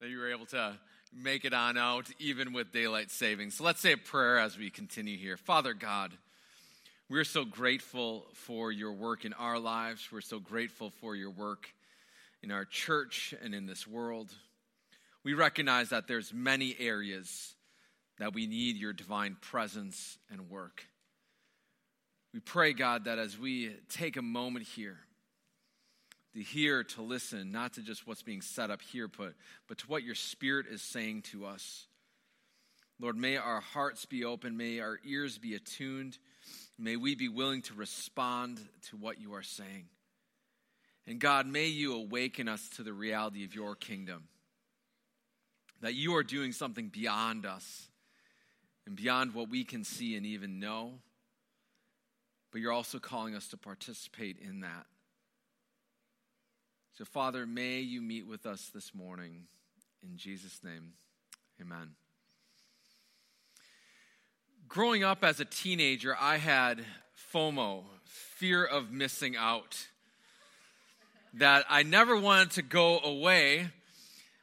that you were able to make it on out even with daylight savings. So let's say a prayer as we continue here. Father God, we're so grateful for your work in our lives. We're so grateful for your work in our church and in this world. We recognize that there's many areas that we need your divine presence and work. We pray, God, that as we take a moment here to hear, to listen, not to just what's being set up here, but, but to what your Spirit is saying to us. Lord, may our hearts be open, may our ears be attuned, may we be willing to respond to what you are saying. And God, may you awaken us to the reality of your kingdom, that you are doing something beyond us and beyond what we can see and even know, but you're also calling us to participate in that. So, Father, may you meet with us this morning. In Jesus' name, amen. Growing up as a teenager, I had FOMO, fear of missing out, that I never wanted to go away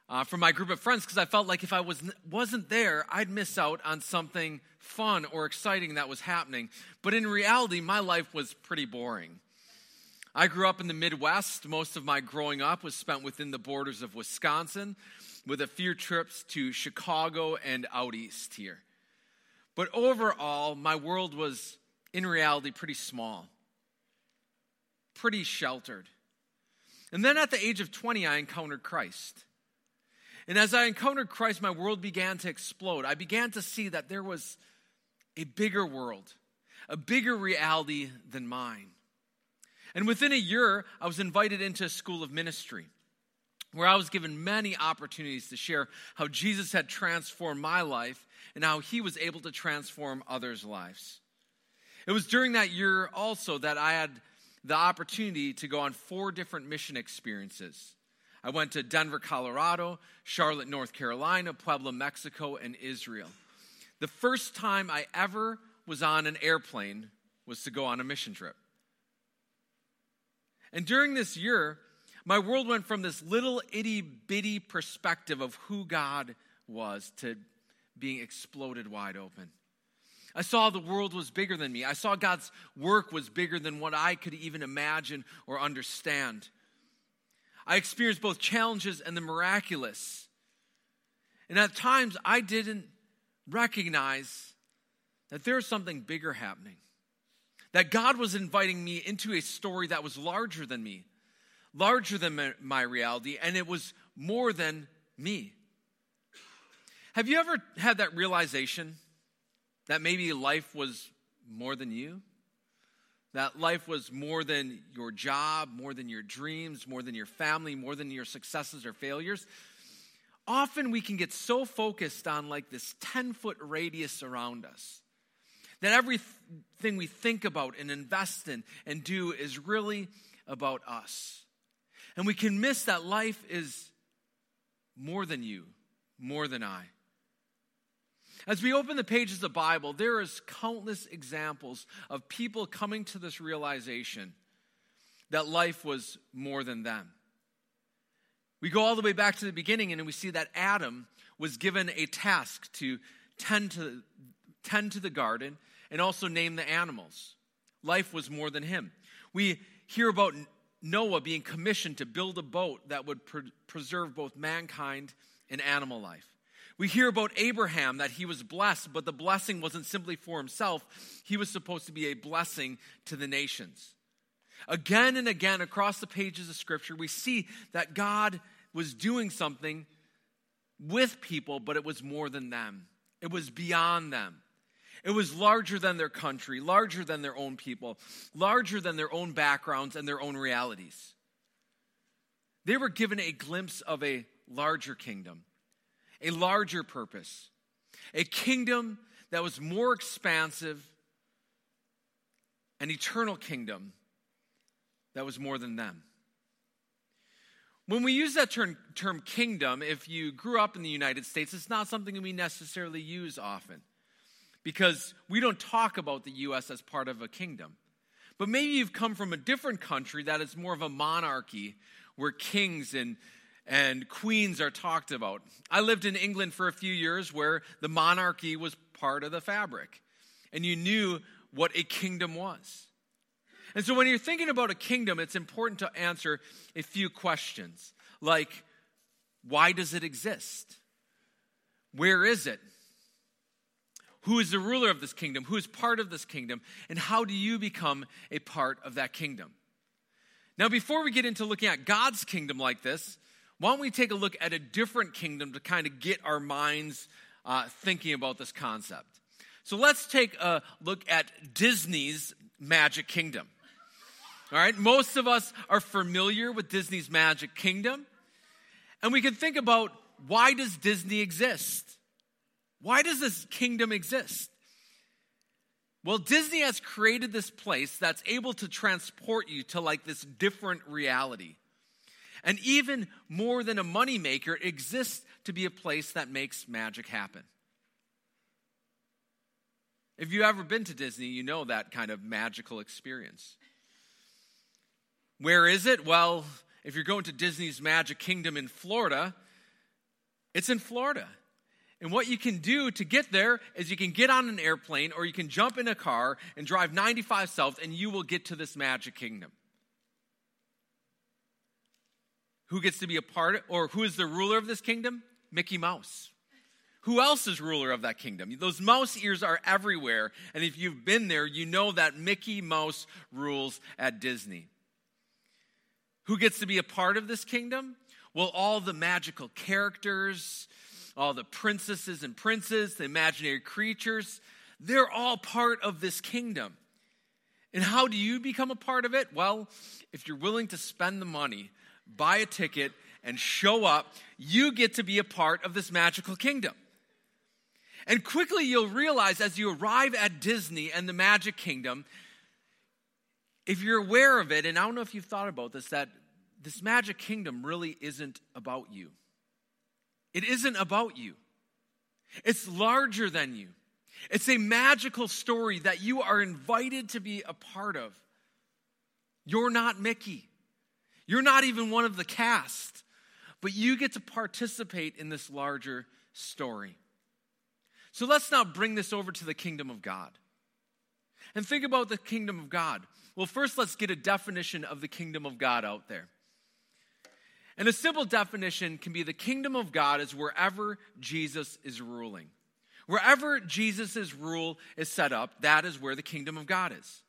uh, from my group of friends because I felt like if I was, wasn't there, I'd miss out on something fun or exciting that was happening. But in reality, my life was pretty boring. I grew up in the Midwest. Most of my growing up was spent within the borders of Wisconsin, with a few trips to Chicago and out east here. But overall, my world was in reality pretty small, pretty sheltered. And then at the age of 20, I encountered Christ. And as I encountered Christ, my world began to explode. I began to see that there was a bigger world, a bigger reality than mine. And within a year, I was invited into a school of ministry where I was given many opportunities to share how Jesus had transformed my life and how he was able to transform others' lives. It was during that year also that I had the opportunity to go on four different mission experiences. I went to Denver, Colorado, Charlotte, North Carolina, Puebla, Mexico, and Israel. The first time I ever was on an airplane was to go on a mission trip. And during this year, my world went from this little itty bitty perspective of who God was to being exploded wide open. I saw the world was bigger than me. I saw God's work was bigger than what I could even imagine or understand. I experienced both challenges and the miraculous. And at times, I didn't recognize that there was something bigger happening. That God was inviting me into a story that was larger than me, larger than my reality, and it was more than me. Have you ever had that realization that maybe life was more than you? That life was more than your job, more than your dreams, more than your family, more than your successes or failures? Often we can get so focused on like this 10 foot radius around us that everything we think about and invest in and do is really about us. And we can miss that life is more than you, more than I. As we open the pages of the Bible, there is countless examples of people coming to this realization that life was more than them. We go all the way back to the beginning and we see that Adam was given a task to tend to tend to the garden, and also name the animals. Life was more than him. We hear about Noah being commissioned to build a boat that would pre- preserve both mankind and animal life. We hear about Abraham that he was blessed, but the blessing wasn't simply for himself, he was supposed to be a blessing to the nations. Again and again across the pages of Scripture, we see that God was doing something with people, but it was more than them, it was beyond them. It was larger than their country, larger than their own people, larger than their own backgrounds and their own realities. They were given a glimpse of a larger kingdom, a larger purpose, a kingdom that was more expansive, an eternal kingdom that was more than them. When we use that term, term kingdom, if you grew up in the United States, it's not something we necessarily use often because we don't talk about the U.S. as part of a kingdom. But maybe you've come from a different country that is more of a monarchy where kings and, and queens are talked about. I lived in England for a few years where the monarchy was part of the fabric, and you knew what a kingdom was. And so when you're thinking about a kingdom, it's important to answer a few questions like, why does it exist? Where is it? Who is the ruler of this kingdom? Who is part of this kingdom? And how do you become a part of that kingdom? Now, before we get into looking at God's kingdom like this, why don't we take a look at a different kingdom to kind of get our minds uh, thinking about this concept? So let's take a look at Disney's Magic Kingdom. All right, most of us are familiar with Disney's Magic Kingdom, and we can think about why does Disney exist? Why does this kingdom exist? Well, Disney has created this place that's able to transport you to like this different reality. And even more than a moneymaker, exists to be a place that makes magic happen. If you've ever been to Disney, you know that kind of magical experience. Where is it? Well, if you're going to Disney's Magic Kingdom in Florida, it's in Florida. And what you can do to get there is you can get on an airplane or you can jump in a car and drive 95 south and you will get to this magic kingdom. Who gets to be a part of, or who is the ruler of this kingdom? Mickey Mouse. Who else is ruler of that kingdom? Those mouse ears are everywhere. And if you've been there, you know that Mickey Mouse rules at Disney. Who gets to be a part of this kingdom? Well, all the magical characters, all the princesses and princes, the imaginary creatures, they're all part of this kingdom. And how do you become a part of it? Well, if you're willing to spend the money, buy a ticket, and show up, you get to be a part of this magical kingdom. And quickly you'll realize as you arrive at Disney and the Magic Kingdom, if you're aware of it, and I don't know if you've thought about this, that this Magic Kingdom really isn't about you. It isn't about you, it's larger than you. It's a magical story that you are invited to be a part of. You're not Mickey. You're not even one of the cast, but you get to participate in this larger story. So let's now bring this over to the kingdom of God. And think about the kingdom of God. Well, first, let's get a definition of the kingdom of God out there. And a simple definition can be the kingdom of God is wherever Jesus is ruling. Wherever Jesus' rule is set up, that is where the kingdom of God is.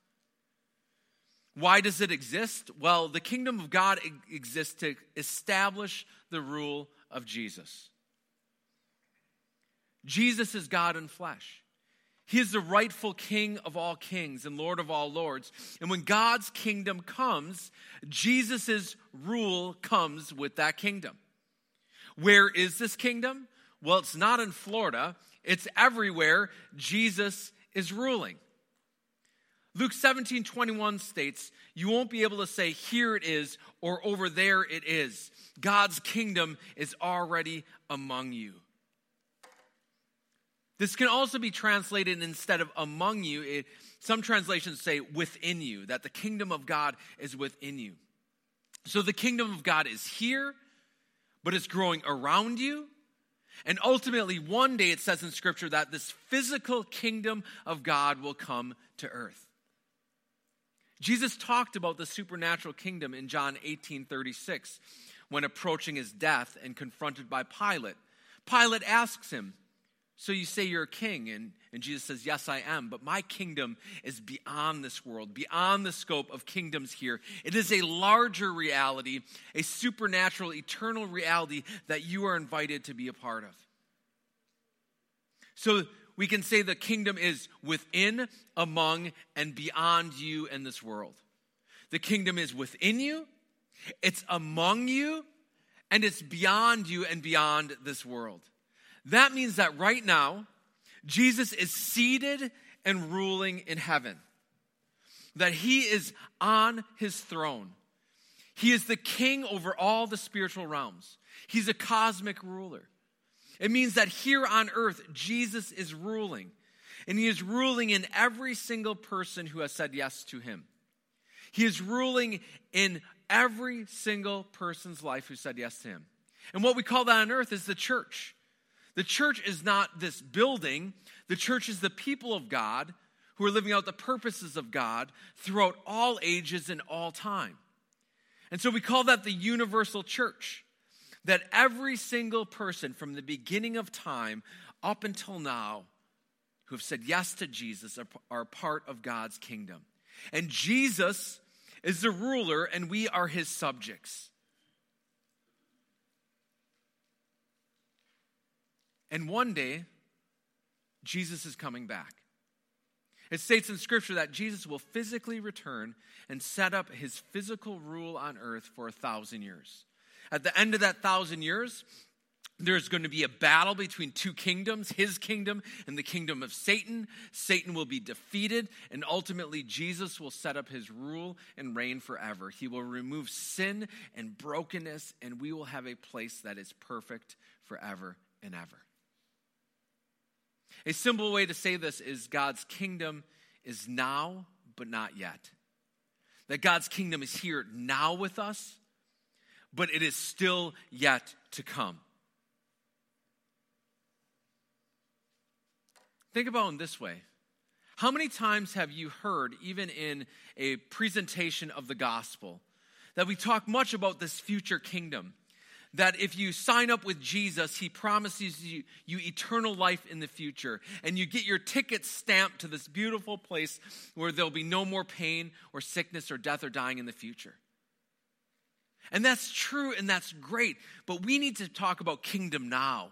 Why does it exist? Well, the kingdom of God exists to establish the rule of Jesus. Jesus is God in flesh. He is the rightful king of all kings and lord of all lords. And when God's kingdom comes, Jesus' rule comes with that kingdom. Where is this kingdom? Well, it's not in Florida, it's everywhere Jesus is ruling. Luke 17 21 states, You won't be able to say, Here it is, or over there it is. God's kingdom is already among you. This can also be translated instead of among you. It, some translations say within you, that the kingdom of God is within you. So the kingdom of God is here, but it's growing around you. And ultimately, one day it says in Scripture that this physical kingdom of God will come to earth. Jesus talked about the supernatural kingdom in John 18 36 when approaching his death and confronted by Pilate. Pilate asks him, so you say you're a king, and, and Jesus says, Yes, I am, but my kingdom is beyond this world, beyond the scope of kingdoms here. It is a larger reality, a supernatural, eternal reality that you are invited to be a part of. So we can say the kingdom is within, among, and beyond you and this world. The kingdom is within you, it's among you, and it's beyond you and beyond this world. That means that right now, Jesus is seated and ruling in heaven, that he is on his throne. He is the king over all the spiritual realms, he's a cosmic ruler. It means that here on earth, Jesus is ruling, and he is ruling in every single person who has said yes to him. He is ruling in every single person's life who said yes to him. And what we call that on earth is the church. The church is not this building, the church is the people of God who are living out the purposes of God throughout all ages and all time. And so we call that the universal church. That every single person from the beginning of time up until now who have said yes to Jesus are, are part of God's kingdom. And Jesus is the ruler, and we are his subjects. And one day, Jesus is coming back. It states in Scripture that Jesus will physically return and set up his physical rule on earth for a thousand years. At the end of that thousand years, there's going to be a battle between two kingdoms, his kingdom and the kingdom of Satan. Satan will be defeated, and ultimately, Jesus will set up his rule and reign forever. He will remove sin and brokenness, and we will have a place that is perfect forever and ever. A simple way to say this is God's kingdom is now, but not yet. That God's kingdom is here now with us, but it is still yet to come. Think about it this way. How many times have you heard, even in a presentation of the gospel, that we talk much about this future kingdom? That if you sign up with Jesus, he promises you, you eternal life in the future. And you get your ticket stamped to this beautiful place where there'll be no more pain or sickness or death or dying in the future. And that's true and that's great, but we need to talk about kingdom now.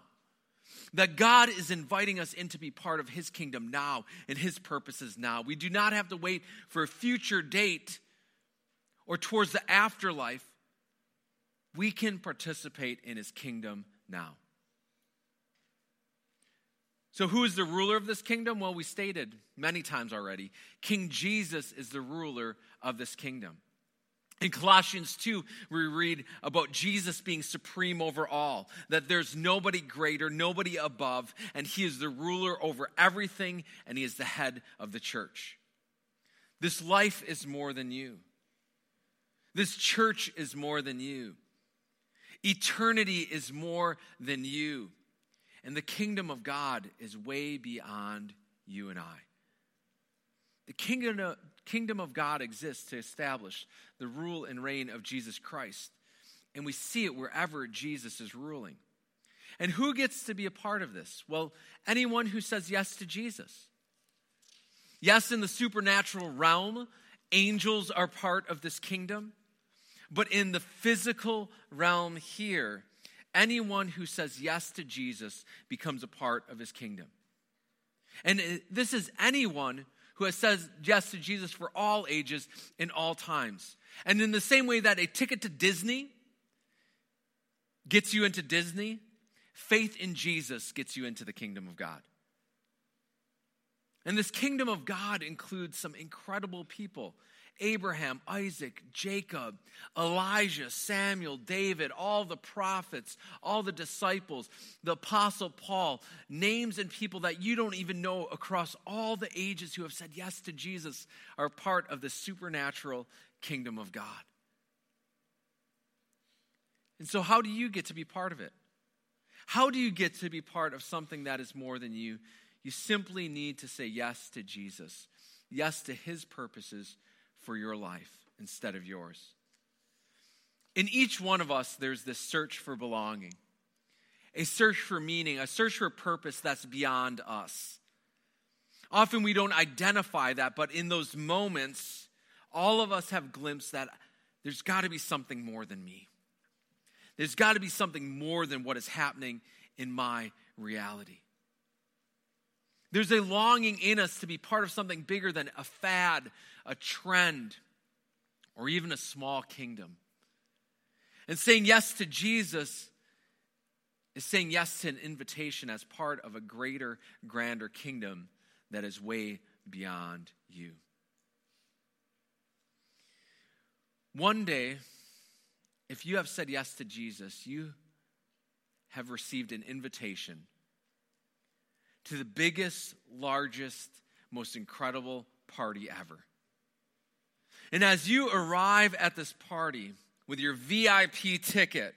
That God is inviting us in to be part of His kingdom now and His purposes now. We do not have to wait for a future date or towards the afterlife. We can participate in His kingdom now. So, who is the ruler of this kingdom? Well, we stated many times already King Jesus is the ruler of this kingdom. In Colossians 2, we read about Jesus being supreme over all, that there's nobody greater, nobody above, and he is the ruler over everything, and he is the head of the church. This life is more than you. This church is more than you. Eternity is more than you. And the kingdom of God is way beyond you and I. The kingdom, kingdom of God exists to establish the rule and reign of Jesus Christ. And we see it wherever Jesus is ruling. And who gets to be a part of this? Well, anyone who says yes to Jesus. Yes, in the supernatural realm, angels are part of this kingdom. But in the physical realm here, anyone who says yes to Jesus becomes a part of his kingdom. And this is anyone who has said yes to Jesus for all ages in all times. And in the same way that a ticket to Disney gets you into Disney, faith in Jesus gets you into the kingdom of God. And this kingdom of God includes some incredible people Abraham, Isaac, Jacob, Elijah, Samuel, David, all the prophets, all the disciples, the Apostle Paul, names and people that you don't even know across all the ages who have said yes to Jesus are part of the supernatural kingdom of God. And so, how do you get to be part of it? How do you get to be part of something that is more than you? You simply need to say yes to Jesus, yes to his purposes for your life instead of yours. In each one of us, there's this search for belonging, a search for meaning, a search for purpose that's beyond us. Often we don't identify that, but in those moments, all of us have glimpsed that there's got to be something more than me. There's got to be something more than what is happening in my reality. There's a longing in us to be part of something bigger than a fad, a trend, or even a small kingdom. And saying yes to Jesus is saying yes to an invitation as part of a greater, grander kingdom that is way beyond you. One day, if you have said yes to Jesus, you have received an invitation to the biggest, largest, most incredible party ever. And as you arrive at this party with your VIP ticket,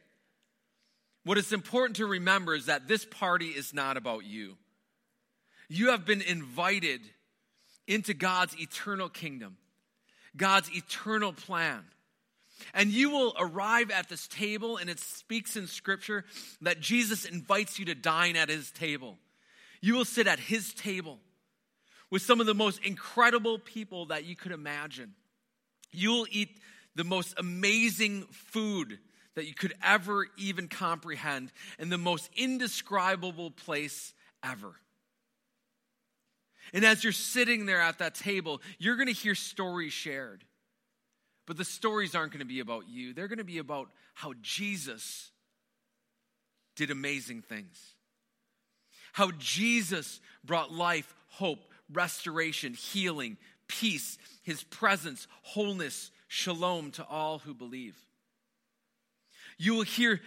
what is important to remember is that this party is not about you. You have been invited into God's eternal kingdom, God's eternal plan. And you will arrive at this table, and it speaks in Scripture that Jesus invites you to dine at his table. You will sit at his table with some of the most incredible people that you could imagine. You will eat the most amazing food that you could ever even comprehend in the most indescribable place ever. And as you're sitting there at that table, you're going to hear stories shared. But the stories aren't going to be about you, they're going to be about how Jesus did amazing things. How Jesus brought life, hope, restoration, healing, peace, his presence, wholeness, shalom to all who believe. You will hear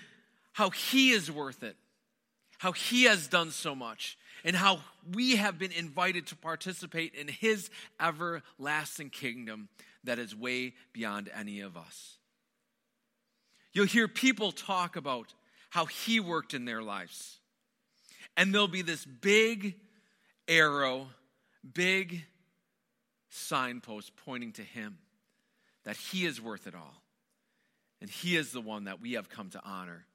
how he is worth it, how he has done so much, and how we have been invited to participate in his everlasting kingdom that is way beyond any of us. You'll hear people talk about how he worked in their lives. And there'll be this big arrow, big signpost pointing to him that he is worth it all. And he is the one that we have come to honor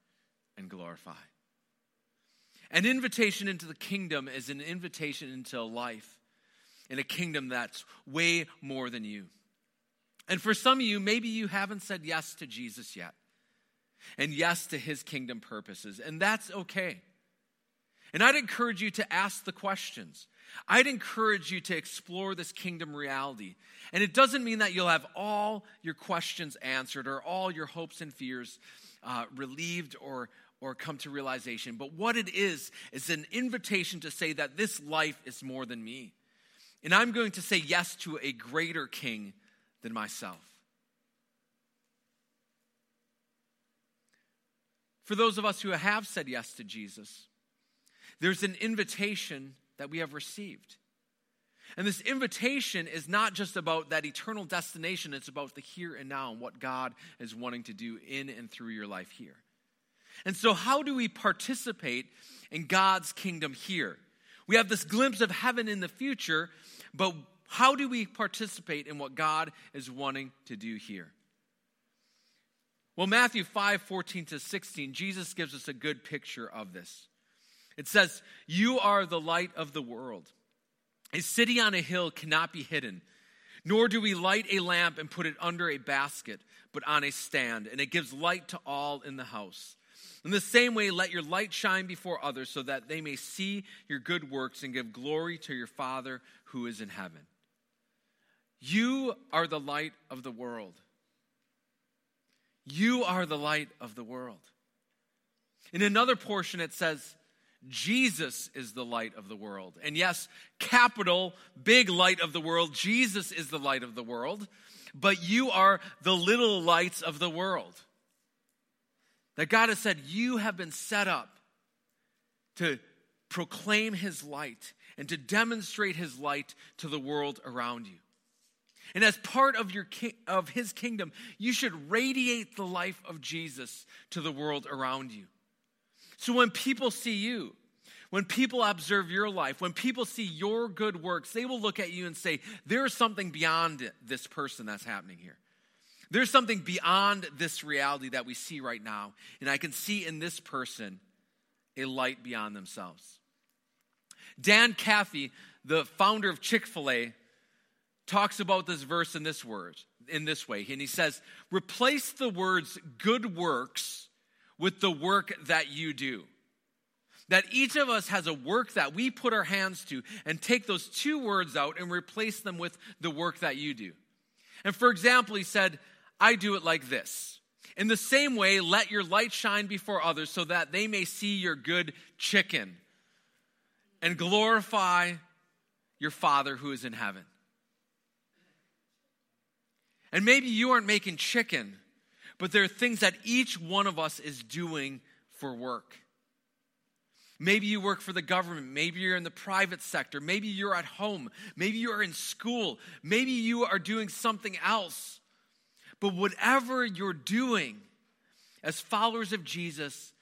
and glorify. An invitation into the kingdom is an invitation into life in a kingdom that's way more than you. And for some of you, maybe you haven't said yes to Jesus yet and yes to his kingdom purposes, and that's okay. And I'd encourage you to ask the questions. I'd encourage you to explore this kingdom reality. And it doesn't mean that you'll have all your questions answered or all your hopes and fears uh, relieved or, or come to realization. But what it is, is an invitation to say that this life is more than me. And I'm going to say yes to a greater king than myself. For those of us who have said yes to Jesus, there's an invitation that we have received. And this invitation is not just about that eternal destination, it's about the here and now and what God is wanting to do in and through your life here. And so, how do we participate in God's kingdom here? We have this glimpse of heaven in the future, but how do we participate in what God is wanting to do here? Well, Matthew 5 14 to 16, Jesus gives us a good picture of this. It says, You are the light of the world. A city on a hill cannot be hidden, nor do we light a lamp and put it under a basket, but on a stand, and it gives light to all in the house. In the same way, let your light shine before others so that they may see your good works and give glory to your Father who is in heaven. You are the light of the world. You are the light of the world. In another portion, it says, Jesus is the light of the world. And yes, capital, big light of the world. Jesus is the light of the world. But you are the little lights of the world. That God has said, you have been set up to proclaim his light and to demonstrate his light to the world around you. And as part of, your of his kingdom, you should radiate the life of Jesus to the world around you. So when people see you, when people observe your life, when people see your good works, they will look at you and say, There is something beyond this person that's happening here. There's something beyond this reality that we see right now. And I can see in this person a light beyond themselves. Dan Cathy, the founder of Chick fil A, talks about this verse in this word in this way and he says replace the words good works with the work that you do. That each of us has a work that we put our hands to and take those two words out and replace them with the work that you do. And for example he said i do it like this. In the same way let your light shine before others so that they may see your good chicken and glorify your father who is in heaven. And maybe you aren't making chicken, but there are things that each one of us is doing for work. Maybe you work for the government. Maybe you're in the private sector. Maybe you're at home. Maybe you're in school. Maybe you are doing something else. But whatever you're doing, as followers of Jesus,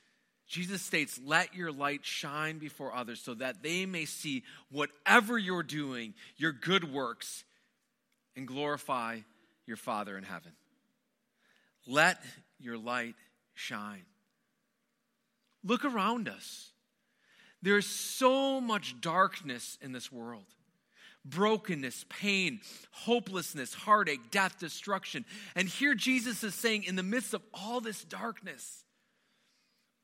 Jesus states, Let your light shine before others so that they may see whatever you're doing, your good works, and glorify your Father in heaven. Let your light shine. Look around us. There's so much darkness in this world brokenness, pain, hopelessness, heartache, death, destruction. And here Jesus is saying, in the midst of all this darkness,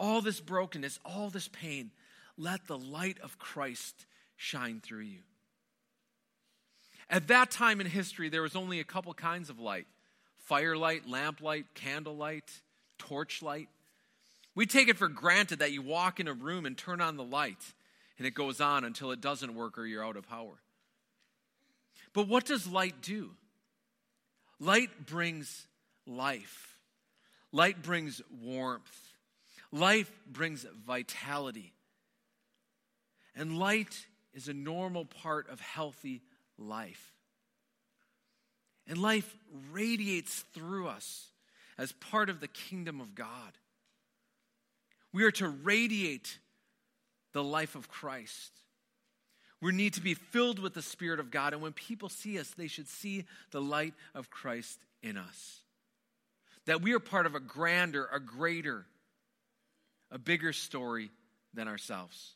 all this brokenness, all this pain, let the light of Christ shine through you. At that time in history, there was only a couple kinds of light firelight, lamplight, candlelight, torchlight. We take it for granted that you walk in a room and turn on the light and it goes on until it doesn't work or you're out of power. But what does light do? Light brings life, light brings warmth, life brings vitality. And light is a normal part of healthy life. And life radiates through us as part of the kingdom of God. We are to radiate the life of Christ. We need to be filled with the Spirit of God. And when people see us, they should see the light of Christ in us. That we are part of a grander, a greater, a bigger story than ourselves.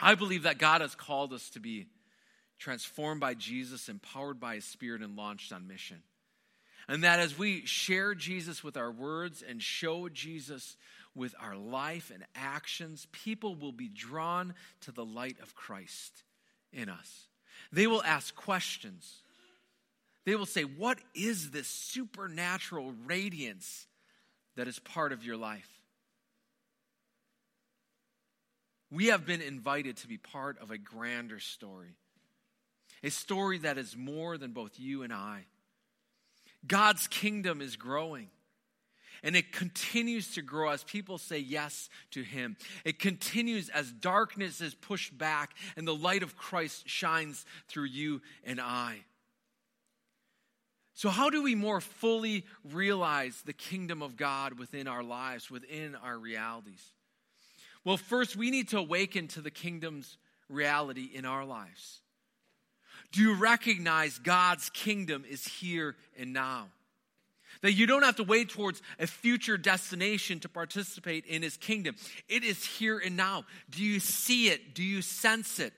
I believe that God has called us to be transformed by Jesus, empowered by His Spirit, and launched on mission. And that as we share Jesus with our words and show Jesus with our life and actions, people will be drawn to the light of Christ in us. They will ask questions. They will say, What is this supernatural radiance that is part of your life? We have been invited to be part of a grander story, a story that is more than both you and I. God's kingdom is growing. And it continues to grow as people say yes to Him. It continues as darkness is pushed back and the light of Christ shines through you and I. So, how do we more fully realize the kingdom of God within our lives, within our realities? Well, first, we need to awaken to the kingdom's reality in our lives. Do you recognize God's kingdom is here and now? That you don't have to wait towards a future destination to participate in his kingdom. It is here and now. Do you see it? Do you sense it?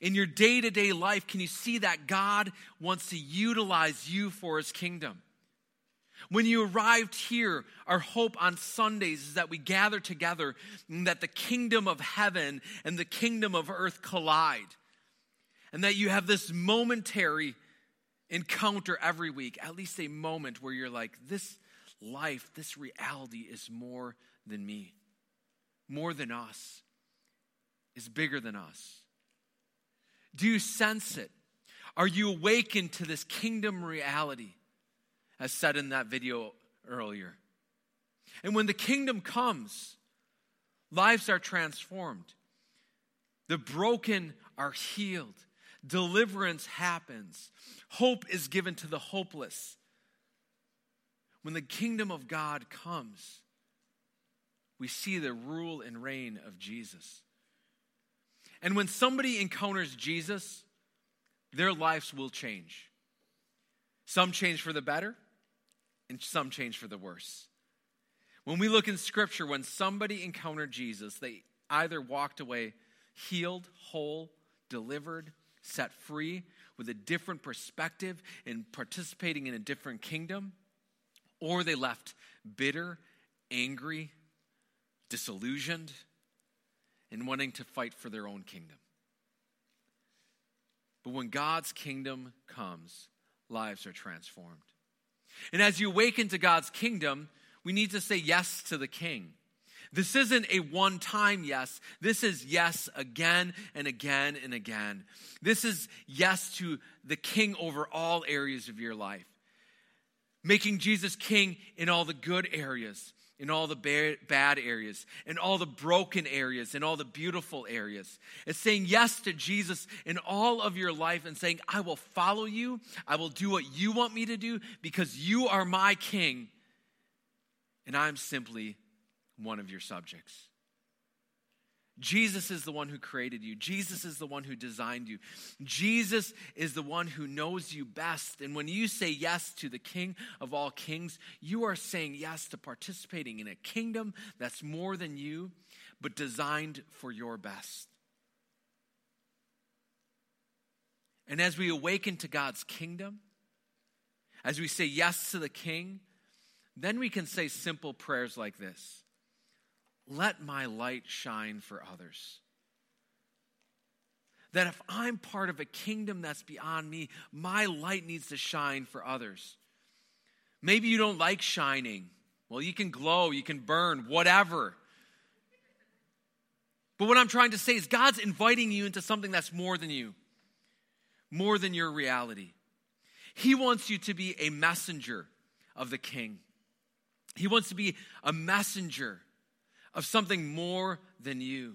In your day to day life, can you see that God wants to utilize you for his kingdom? When you arrived here, our hope on Sundays is that we gather together and that the kingdom of heaven and the kingdom of earth collide. And that you have this momentary encounter every week, at least a moment where you're like, this life, this reality is more than me, more than us, is bigger than us. Do you sense it? Are you awakened to this kingdom reality, as said in that video earlier? And when the kingdom comes, lives are transformed. The broken are healed. Deliverance happens. Hope is given to the hopeless. When the kingdom of God comes, we see the rule and reign of Jesus. And when somebody encounters Jesus, their lives will change. Some change for the better, and some change for the worse. When we look in Scripture, when somebody encountered Jesus, they either walked away healed, whole, delivered, set free, with a different perspective and participating in a different kingdom, or they left bitter, angry, disillusioned, and wanting to fight for their own kingdom. But when God's kingdom comes, lives are transformed. And as you awaken to God's kingdom, we need to say yes to the king. This isn't a one time yes. This is yes again and again and again. This is yes to the king over all areas of your life. Making Jesus king in all the good areas, in all the bad areas, in all the broken areas, in all the beautiful areas. It's saying yes to Jesus in all of your life and saying, I will follow you. I will do what you want me to do because you are my king. And I'm simply one of your subjects. Jesus is the one who created you. Jesus is the one who designed you. Jesus is the one who knows you best. And when you say yes to the King of all kings, you are saying yes to participating in a kingdom that's more than you, but designed for your best. And as we awaken to God's kingdom, as we say yes to the King, then we can say simple prayers like this Let my light shine for others. That if I'm part of a kingdom that's beyond me, my light needs to shine for others. Maybe you don't like shining. Well, you can glow, you can burn, whatever. But what I'm trying to say is God's inviting you into something that's more than you, more than your reality. He wants you to be a messenger of the king. He wants to be a messenger of something more than you.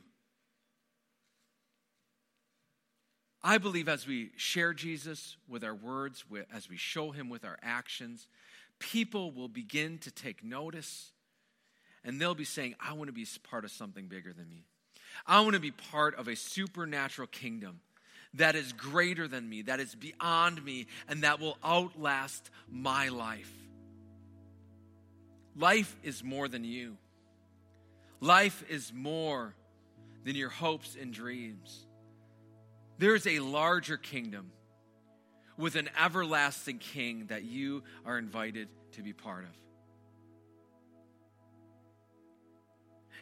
I believe as we share Jesus with our words, as we show him with our actions, people will begin to take notice and they'll be saying, I want to be part of something bigger than me. I want to be part of a supernatural kingdom that is greater than me, that is beyond me, and that will outlast my life. Life is more than you. Life is more than your hopes and dreams. There is a larger kingdom with an everlasting king that you are invited to be part of.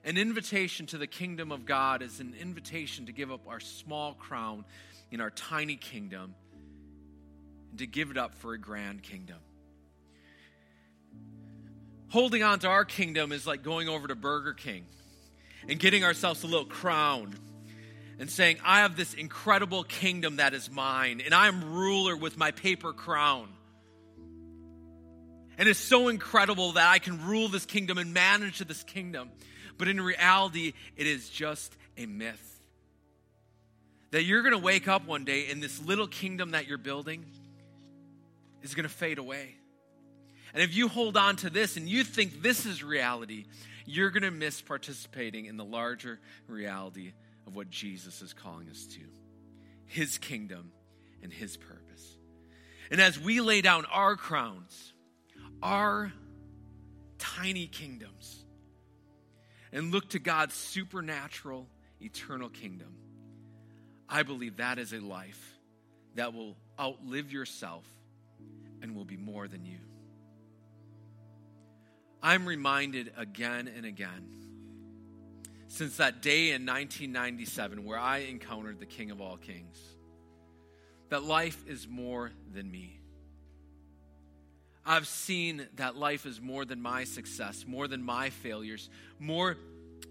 An invitation to the kingdom of God is an invitation to give up our small crown in our tiny kingdom and to give it up for a grand kingdom. Holding on to our kingdom is like going over to Burger King and getting ourselves a little crown and saying, I have this incredible kingdom that is mine, and I'm ruler with my paper crown. And it's so incredible that I can rule this kingdom and manage this kingdom. But in reality, it is just a myth. That you're going to wake up one day and this little kingdom that you're building is going to fade away. And if you hold on to this and you think this is reality, you're going to miss participating in the larger reality of what Jesus is calling us to his kingdom and his purpose. And as we lay down our crowns, our tiny kingdoms, and look to God's supernatural, eternal kingdom, I believe that is a life that will outlive yourself and will be more than you. I'm reminded again and again since that day in 1997 where I encountered the King of all Kings that life is more than me. I've seen that life is more than my success, more than my failures, more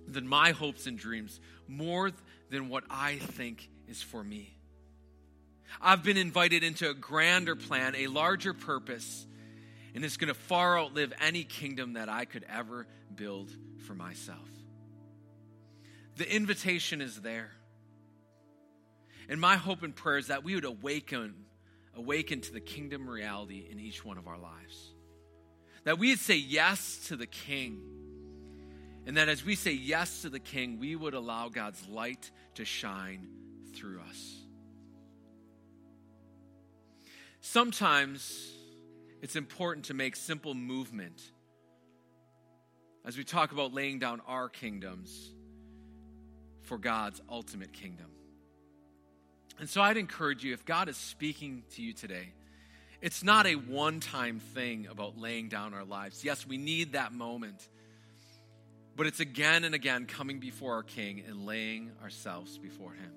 than my hopes and dreams, more than what I think is for me. I've been invited into a grander plan, a larger purpose, and it's going to far outlive any kingdom that I could ever build for myself. The invitation is there. And my hope and prayer is that we would awaken, awaken to the kingdom reality in each one of our lives. That we would say yes to the King. And that as we say yes to the King, we would allow God's light to shine through us. Sometimes it's important to make simple movement as we talk about laying down our kingdoms for God's ultimate kingdom. And so I'd encourage you, if God is speaking to you today, it's not a one time thing about laying down our lives. Yes, we need that moment, but it's again and again coming before our King and laying ourselves before Him.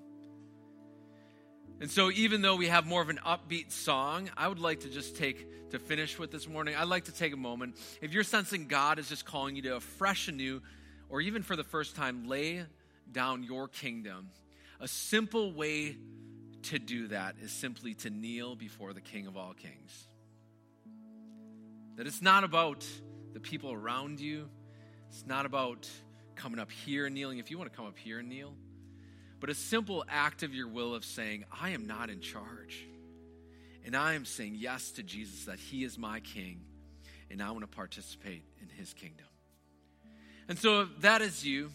And so, even though we have more of an upbeat song, I would like to just take, to finish with this morning, I'd like to take a moment. If you're sensing God is just calling you to a fresh anew, or even for the first time, lay down your kingdom, a simple way to do that is simply to kneel before the King of all kings. That it's not about the people around you, it's not about coming up here and kneeling. If you want to come up here and kneel, but a simple act of your will of saying, I am not in charge. And I am saying yes to Jesus, that He is my King, and I want to participate in His kingdom. And so, if that is you,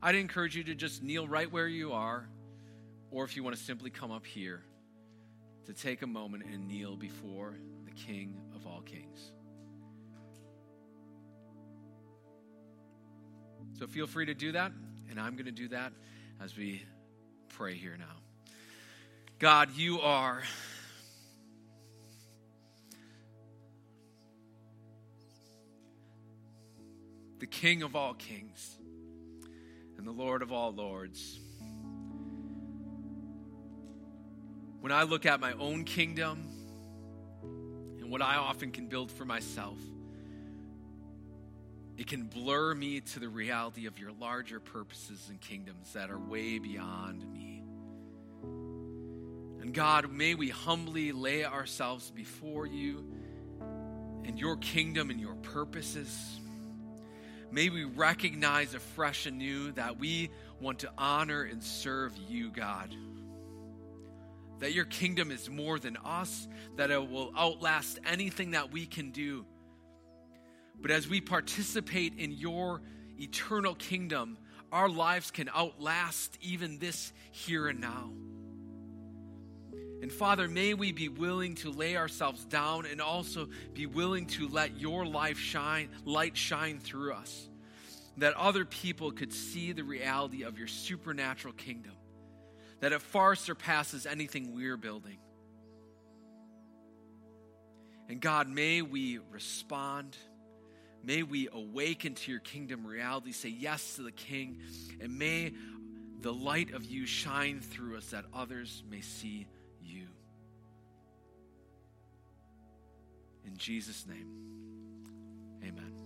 I'd encourage you to just kneel right where you are, or if you want to simply come up here, to take a moment and kneel before the King of all kings. So feel free to do that, and I'm going to do that as we pray here now. God, you are. The King of all kings and the Lord of all lords. When I look at my own kingdom and what I often can build for myself, it can blur me to the reality of your larger purposes and kingdoms that are way beyond me. And God, may we humbly lay ourselves before you and your kingdom and your purposes. May we recognize afresh and new that we want to honor and serve you, God. That your kingdom is more than us, that it will outlast anything that we can do. But as we participate in your eternal kingdom, our lives can outlast even this here and now. And Father, may we be willing to lay ourselves down and also be willing to let your life shine, light shine through us. That other people could see the reality of your supernatural kingdom. That it far surpasses anything we're building. And God, may we respond May we awaken to your kingdom reality, say yes to the King, and may the light of you shine through us that others may see you. In Jesus' name, amen.